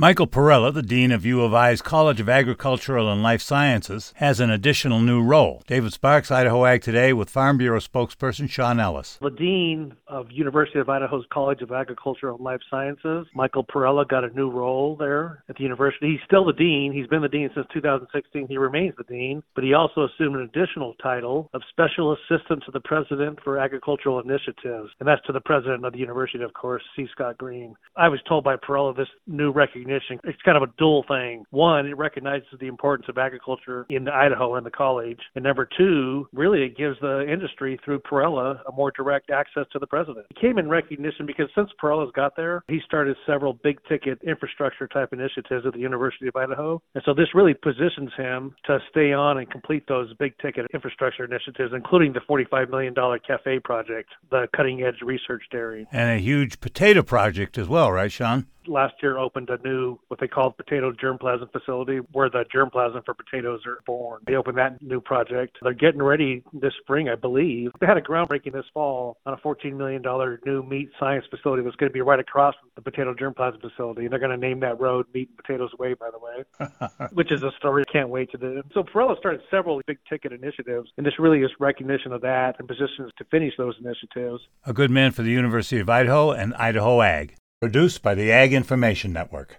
Michael Parrella, the Dean of U of I's College of Agricultural and Life Sciences, has an additional new role. David Sparks, Idaho Ag Today, with Farm Bureau spokesperson Sean Ellis. The Dean of University of Idaho's College of Agricultural and Life Sciences, Michael Parrella, got a new role there at the university. He's still the Dean. He's been the Dean since 2016. He remains the Dean, but he also assumed an additional title of Special Assistant to the President for Agricultural Initiatives. And that's to the President of the University, of course, C. Scott Green. I was told by Parrella this new recognition recognition. It's kind of a dual thing. One, it recognizes the importance of agriculture in Idaho and the college. And number two, really it gives the industry through Parrella a more direct access to the president. It came in recognition because since Parrella's got there, he started several big ticket infrastructure type initiatives at the University of Idaho. And so this really positions him to stay on and complete those big ticket infrastructure initiatives, including the $45 million cafe project, the cutting edge research dairy. And a huge potato project as well, right, Sean? Last year opened a new what they call potato germplasm facility where the germplasm for potatoes are born. They opened that new project. They're getting ready this spring, I believe. They had a groundbreaking this fall on a $14 million new meat science facility that's going to be right across the potato germplasm facility. And they're going to name that road Meat and Potatoes Way, by the way, which is a story I can't wait to do. So Parrella started several big ticket initiatives, and this really is recognition of that and positions to finish those initiatives. A good man for the University of Idaho and Idaho Ag. Produced by the Ag Information Network.